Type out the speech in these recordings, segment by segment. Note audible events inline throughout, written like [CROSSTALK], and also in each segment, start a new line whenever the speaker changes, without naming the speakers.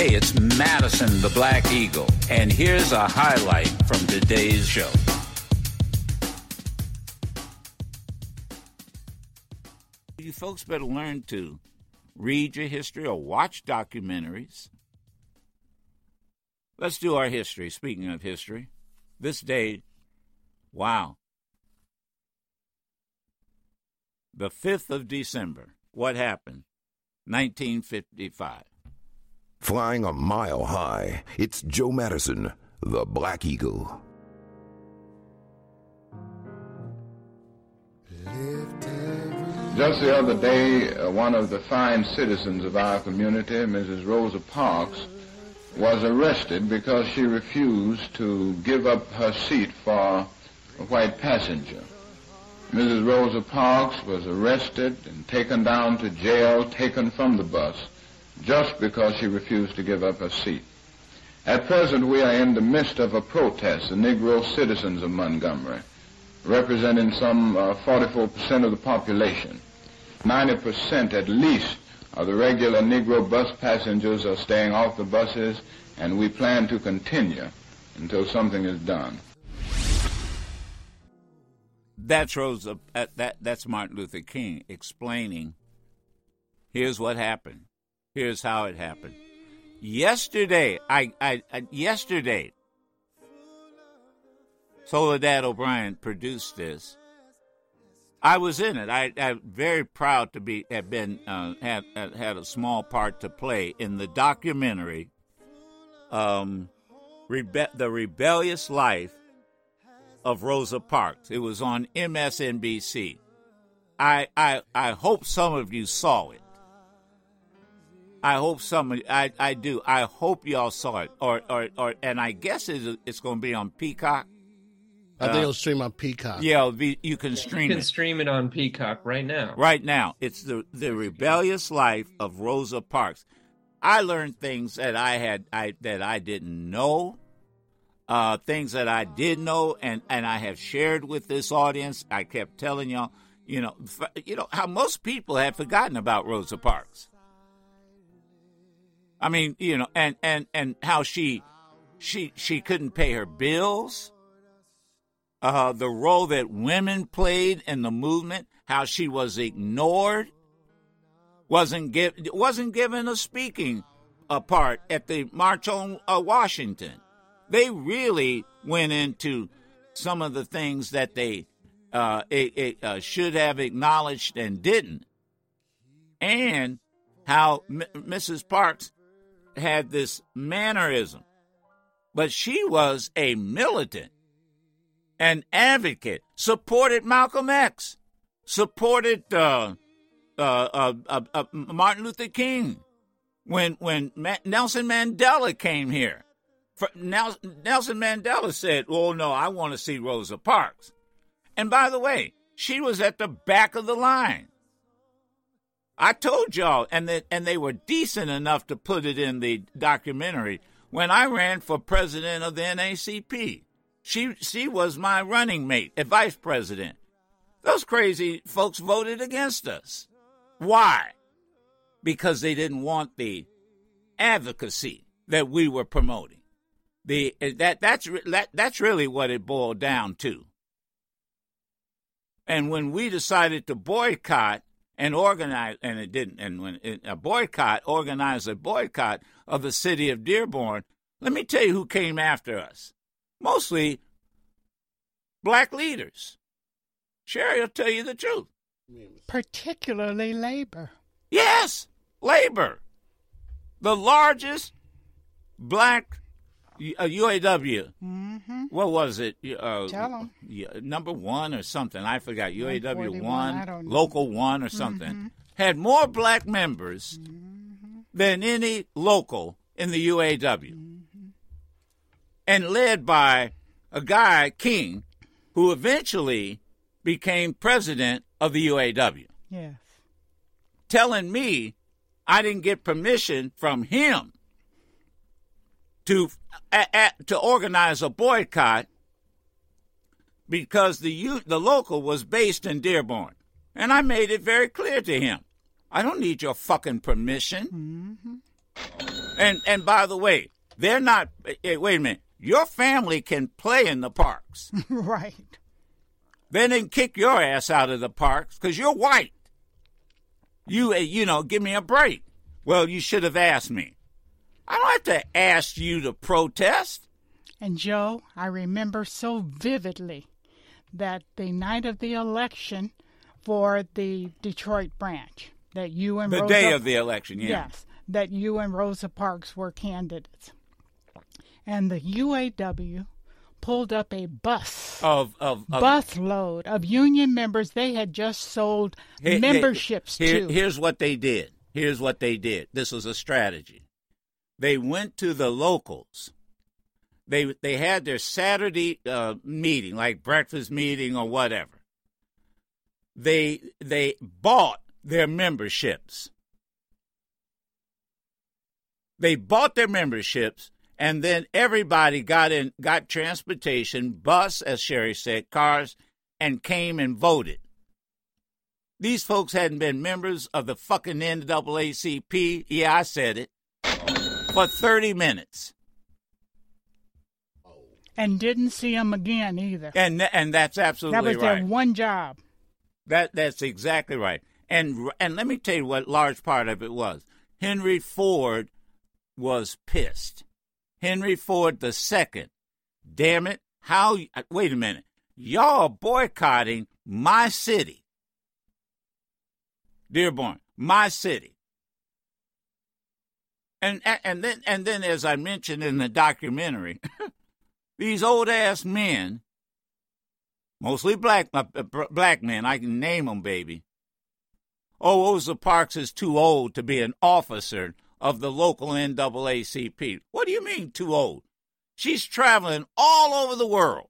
Hey, it's Madison the Black Eagle, and here's a highlight from today's show. You folks better learn to read your history or watch documentaries. Let's do our history. Speaking of history, this day, wow. The 5th of December. What happened? 1955.
Flying a mile high, it's Joe Madison, the Black Eagle.
Just the other day, uh, one of the fine citizens of our community, Mrs. Rosa Parks, was arrested because she refused to give up her seat for a white passenger. Mrs. Rosa Parks was arrested and taken down to jail, taken from the bus, just because she refused to give up her seat. At present, we are in the midst of a protest, the Negro citizens of Montgomery, representing some uh, 44% of the population. 90% at least of the regular Negro bus passengers are staying off the buses, and we plan to continue until something is done.
That's Rosa. Uh, that that's Martin Luther King explaining. Here's what happened. Here's how it happened. Yesterday, I, I, I yesterday, Soledad O'Brien produced this. I was in it. I, am very proud to be have been uh, had had a small part to play in the documentary, um, Rebe- the rebellious life of Rosa Parks. It was on MSNBC. I I I hope some of you saw it. I hope some. I I do. I hope y'all saw it, or or or, and I guess it's, it's going to be on Peacock.
I think uh, it'll stream on Peacock.
Yeah, be, you can stream.
You can
it.
stream it on Peacock right now.
Right now, it's the the rebellious life of Rosa Parks. I learned things that I had I that I didn't know, uh, things that I did know, and and I have shared with this audience. I kept telling y'all, you know, you know how most people have forgotten about Rosa Parks. I mean, you know, and and and how she she she couldn't pay her bills uh, the role that women played in the movement, how she was ignored, wasn't give, wasn't given a speaking uh, part at the March on uh, Washington. They really went into some of the things that they uh, it, it, uh, should have acknowledged and didn't, and how M- Mrs. Parks had this mannerism, but she was a militant an advocate, supported Malcolm X, supported uh, uh, uh, uh, uh Martin Luther King when when Ma- Nelson Mandela came here. Nelson Mandela said, "Oh no, I want to see Rosa Parks." And by the way, she was at the back of the line. I told y'all, and that and they were decent enough to put it in the documentary when I ran for president of the NAACP. She she was my running mate, a vice president. Those crazy folks voted against us. Why? Because they didn't want the advocacy that we were promoting. The that that's that, that's really what it boiled down to. And when we decided to boycott and organize, and it didn't, and when it, a boycott, organized a boycott of the city of Dearborn, let me tell you who came after us mostly black leaders. Sherry will tell you the truth.
Particularly labor.
Yes, labor. The largest black uh, UAW.
Mm-hmm.
What was it?
Uh, Tell them.
number one or something. I forgot. UAW one, local one or something. Mm-hmm. Had more black members mm-hmm. than any local in the UAW and led by a guy, King, who eventually became president of the UAW.
Yes.
Telling me I didn't get permission from him to to organize a boycott because the the local was based in Dearborn, and I made it very clear to him. I don't need your fucking permission.
Mm-hmm.
And and by the way, they're not. Hey, wait a minute. Your family can play in the parks. [LAUGHS]
right.
They didn't kick your ass out of the parks because you're white. You, uh, you know, give me a break. Well, you should have asked me. I don't have to ask you to protest.
And Joe, I remember so vividly that the night of the election for the Detroit branch, that you and
The
Rosa,
day of the election, yeah.
yes, that you and Rosa Parks were candidates, and the UAW pulled up a bus.
Of of, of
bus load of union members they had just sold
here-
memberships
here-
to.
Here's what they did. Here's what they did. This was a strategy. They went to the locals. They they had their Saturday uh, meeting, like breakfast meeting or whatever. They they bought their memberships. They bought their memberships, and then everybody got in, got transportation, bus, as Sherry said, cars, and came and voted. These folks hadn't been members of the fucking NAACP. Yeah, I said it. For 30 minutes.
and didn't see him again either.
And and that's absolutely right.
that was
right.
their one job.
That that's exactly right. And and let me tell you what large part of it was. Henry Ford was pissed. Henry Ford the second. Damn it! How? Uh, wait a minute. Y'all boycotting my city, Dearborn, my city. And and then and then, as I mentioned in the documentary, [LAUGHS] these old ass men mostly black uh, uh, black men. I can name them, baby. Oh, Rosa Parks is too old to be an officer of the local NAACP. What do you mean too old? She's traveling all over the world,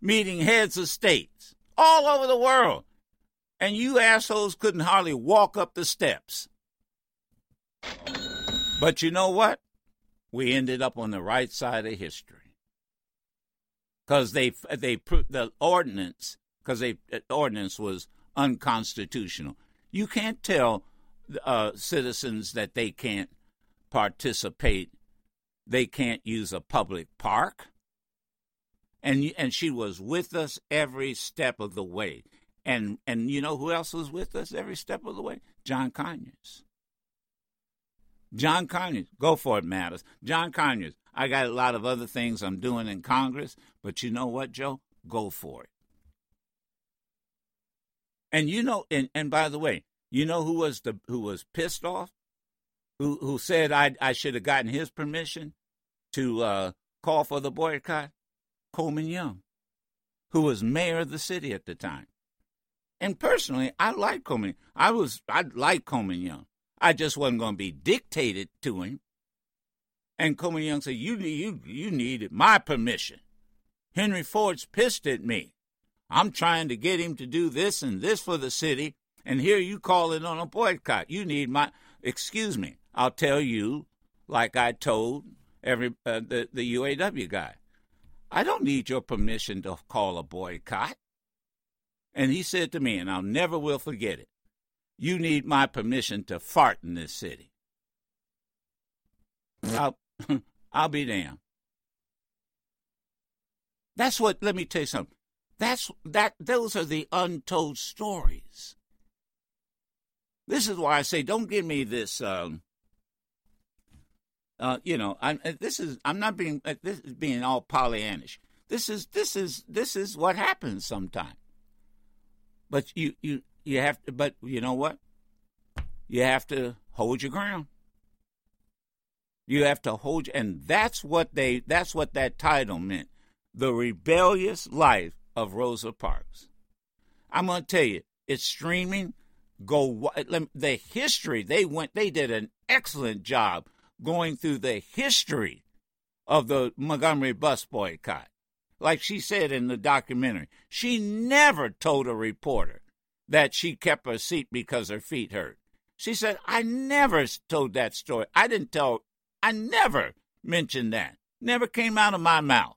meeting heads of states all over the world, and you assholes couldn't hardly walk up the steps. But you know what? We ended up on the right side of history because they they the ordinance because the ordinance was unconstitutional. You can't tell uh, citizens that they can't participate, they can't use a public park. And and she was with us every step of the way. And and you know who else was with us every step of the way? John Conyers. John Conyers, go for it, Matters. John Conyers, I got a lot of other things I'm doing in Congress, but you know what, Joe? Go for it. And you know, and, and by the way, you know who was the who was pissed off? Who who said I I should have gotten his permission to uh, call for the boycott? Coleman Young, who was mayor of the city at the time. And personally, I like Coleman. I was I like Coleman Young. I just wasn't going to be dictated to him. And Coleman Young said, "You you you needed my permission." Henry Ford's pissed at me. I'm trying to get him to do this and this for the city, and here you calling on a boycott. You need my excuse me. I'll tell you, like I told every uh, the the UAW guy, I don't need your permission to call a boycott. And he said to me, and I'll never will forget it. You need my permission to fart in this city. I'll, [LAUGHS] I'll be damned. That's what. Let me tell you something. That's that. Those are the untold stories. This is why I say, don't give me this. Um, uh, you know, I'm. This is. I'm not being. This is being all Pollyannish. This is. This is. This is what happens sometimes. But you. You. You have to. But you know what? You have to hold your ground. You have to hold, and that's what they. That's what that title meant. The rebellious life of Rosa Parks. I'm going to tell you, it's streaming. Go the history. They went. They did an excellent job going through the history of the Montgomery bus boycott. Like she said in the documentary, she never told a reporter that she kept her seat because her feet hurt. She said, I never told that story. I didn't tell, I never mentioned that. Never came out of my mouth.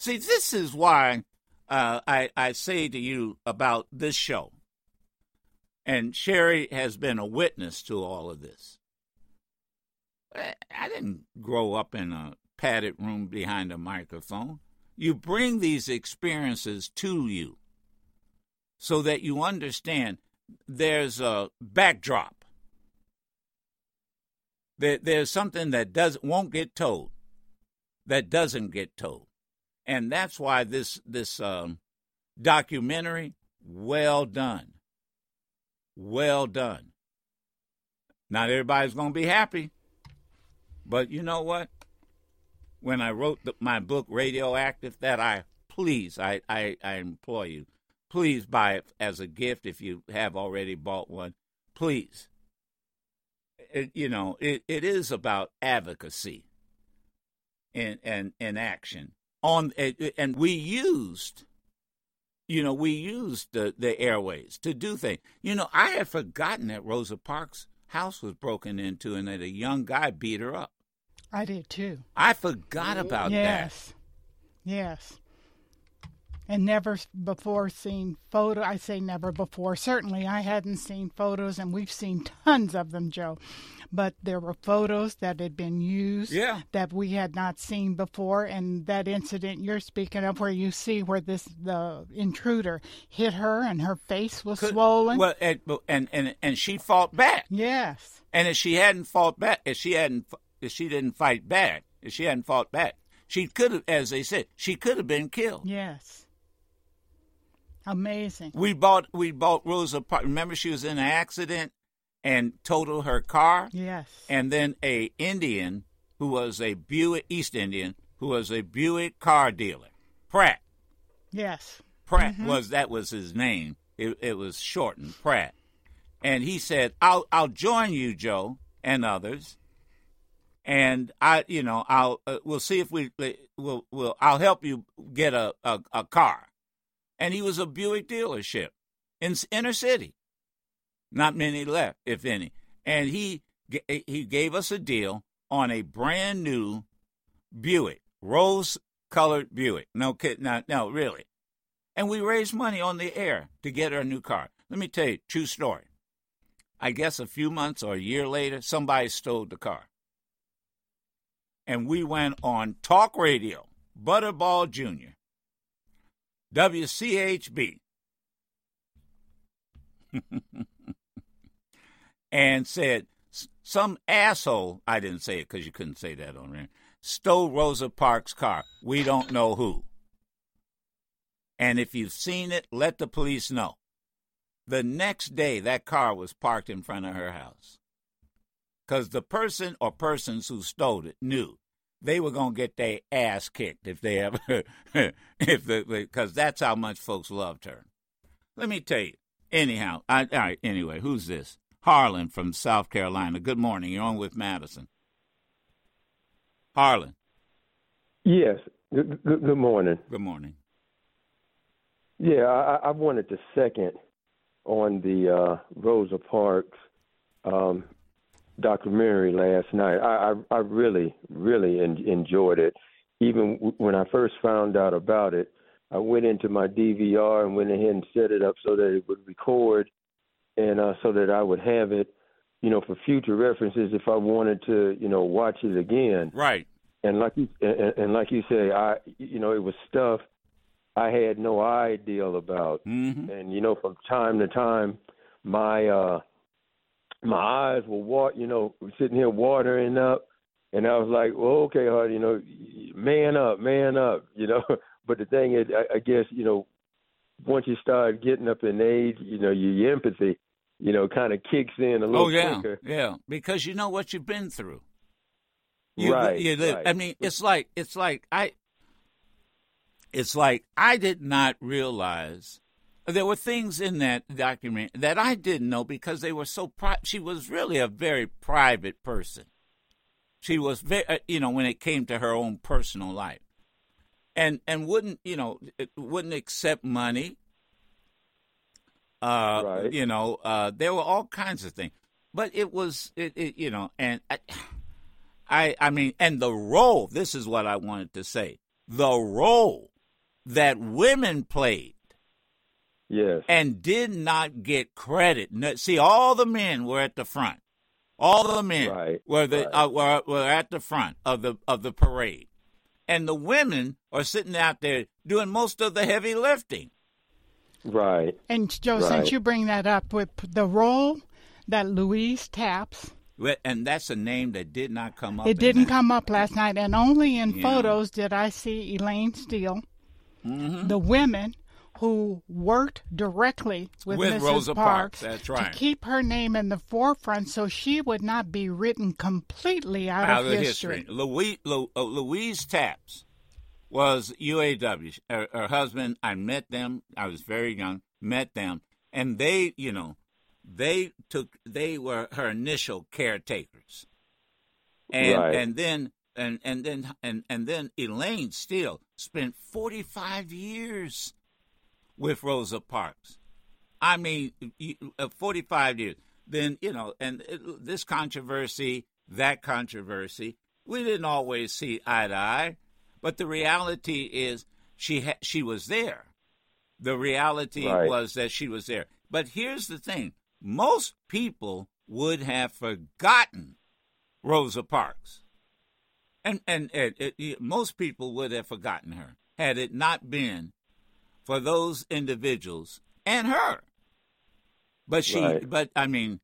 See, this is why uh, I, I say to you about this show. And Sherry has been a witness to all of this. I didn't grow up in a padded room behind a microphone. You bring these experiences to you so that you understand there's a backdrop. There, there's something that does won't get told, that doesn't get told, and that's why this this um, documentary, well done, well done. Not everybody's going to be happy, but you know what? When I wrote the, my book Radioactive, that I please, I, I, I implore you, please buy it as a gift if you have already bought one. Please. It, you know, it, it is about advocacy and and, and action on and we used you know we used the, the airways to do things you know i had forgotten that rosa parks house was broken into and that a young guy beat her up
i did too.
I forgot about
yes. that. Yes. Yes. And never before seen photo i say never before. Certainly i hadn't seen photos and we've seen tons of them joe. But there were photos that had been used
yeah.
that we had not seen before and that incident you're speaking of where you see where this the intruder hit her and her face was
Could,
swollen.
well and, and and and she fought back.
Yes.
And if she hadn't fought back if she hadn't if she didn't fight back if she hadn't fought back she could have as they said she could have been killed
yes Amazing.
We bought we bought Rosa Parks. Remember, she was in an accident and totaled her car.
Yes.
And then a Indian who was a Buick East Indian who was a Buick car dealer, Pratt.
Yes.
Pratt
mm-hmm.
was that was his name. It, it was shortened Pratt, and he said, "I'll I'll join you, Joe, and others." And I, you know, I'll uh, we'll see if we will will I'll help you get a, a, a car and he was a Buick dealership in inner city. Not many left, if any. And he he gave us a deal on a brand new Buick, rose colored Buick. No kid, no, no, really. And we raised money on the air to get our new car. Let me tell you, true story. I guess a few months or a year later, somebody stole the car. And we went on talk radio, Butterball Jr., WCHB. [LAUGHS] and said, some asshole, I didn't say it because you couldn't say that on there, stole Rosa Parks' car. We don't know who. And if you've seen it, let the police know. The next day, that car was parked in front of her house. Because the person or persons who stole it knew they were gonna get their ass kicked if they ever [LAUGHS] if the because that's how much folks loved her. Let me tell you. Anyhow, I, all right. Anyway, who's this? Harlan from South Carolina. Good morning. You're on with Madison. Harlan.
Yes. Good, good, good morning.
Good morning.
Yeah, I, I wanted to second on the uh, Rosa Parks um, documentary last night. I I, I really really en- enjoyed it. Even w- when I first found out about it, I went into my DVR and went ahead and set it up so that it would record, and uh, so that I would have it, you know, for future references if I wanted to, you know, watch it again.
Right.
And like you and, and like you say, I you know it was stuff I had no idea about,
mm-hmm.
and you know from time to time, my uh my eyes were wat you know, sitting here watering up and I was like, Well, okay, honey, you know, man up, man up, you know. [LAUGHS] But the thing is I, I guess, you know, once you start getting up in age, you know, your, your empathy, you know, kind of kicks in a little
oh, yeah,
quicker.
Yeah, because you know what you've been through. You,
right,
you,
right.
I mean, it's like it's like I. It's like I did not realize there were things in that document that I didn't know because they were so. Pri- she was really a very private person. She was very, uh, you know, when it came to her own personal life, and and wouldn't, you know, wouldn't accept money. Uh,
right.
you know, uh, there were all kinds of things, but it was, it, it you know, and I, I, I mean, and the role. This is what I wanted to say. The role that women played
Yes.
And did not get credit. See, all the men were at the front. All the men
right.
were the
right.
uh, were were at the front of the of the parade, and the women are sitting out there doing most of the heavy lifting.
Right.
And Joe,
right.
since you bring that up with the role that Louise Tappes
and that's a name that did not come up.
It didn't
that.
come up last night, and only in
Yeah.
photos did I see Elaine Steele,
Mm-hmm.
the women who worked directly with,
With
Mrs.
Rosa Parks,
Parks,
that's right.
to keep her name in the forefront, so she would not be written completely out,
out
of
of
history.
history. Louise, Lu, uh, Louise Tappes was UAW. Her, her husband, I met them. I was very young. Met them, and they, you know, they took. They were her initial caretakers, and
Right.
and then and and then and and then Elaine Steele spent forty five years with Rosa Parks. I mean, uh, 45 years. Then, you know, and this controversy, that controversy, we didn't always see eye to eye, but the reality is she ha- she was there. The reality
Right.
was that she was there. But here's the thing most people would have forgotten Rosa Parks. And, and, and it, it- most people would have forgotten her had it not been for those individuals and her. But she,
Right.
but I mean,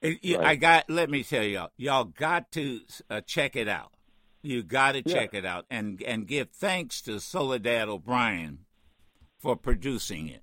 it, you- I got. Let me tell y'all, y'all got to uh, check it out. You got to
Yeah.
check it out and and give thanks to Soledad O'Brien for producing it.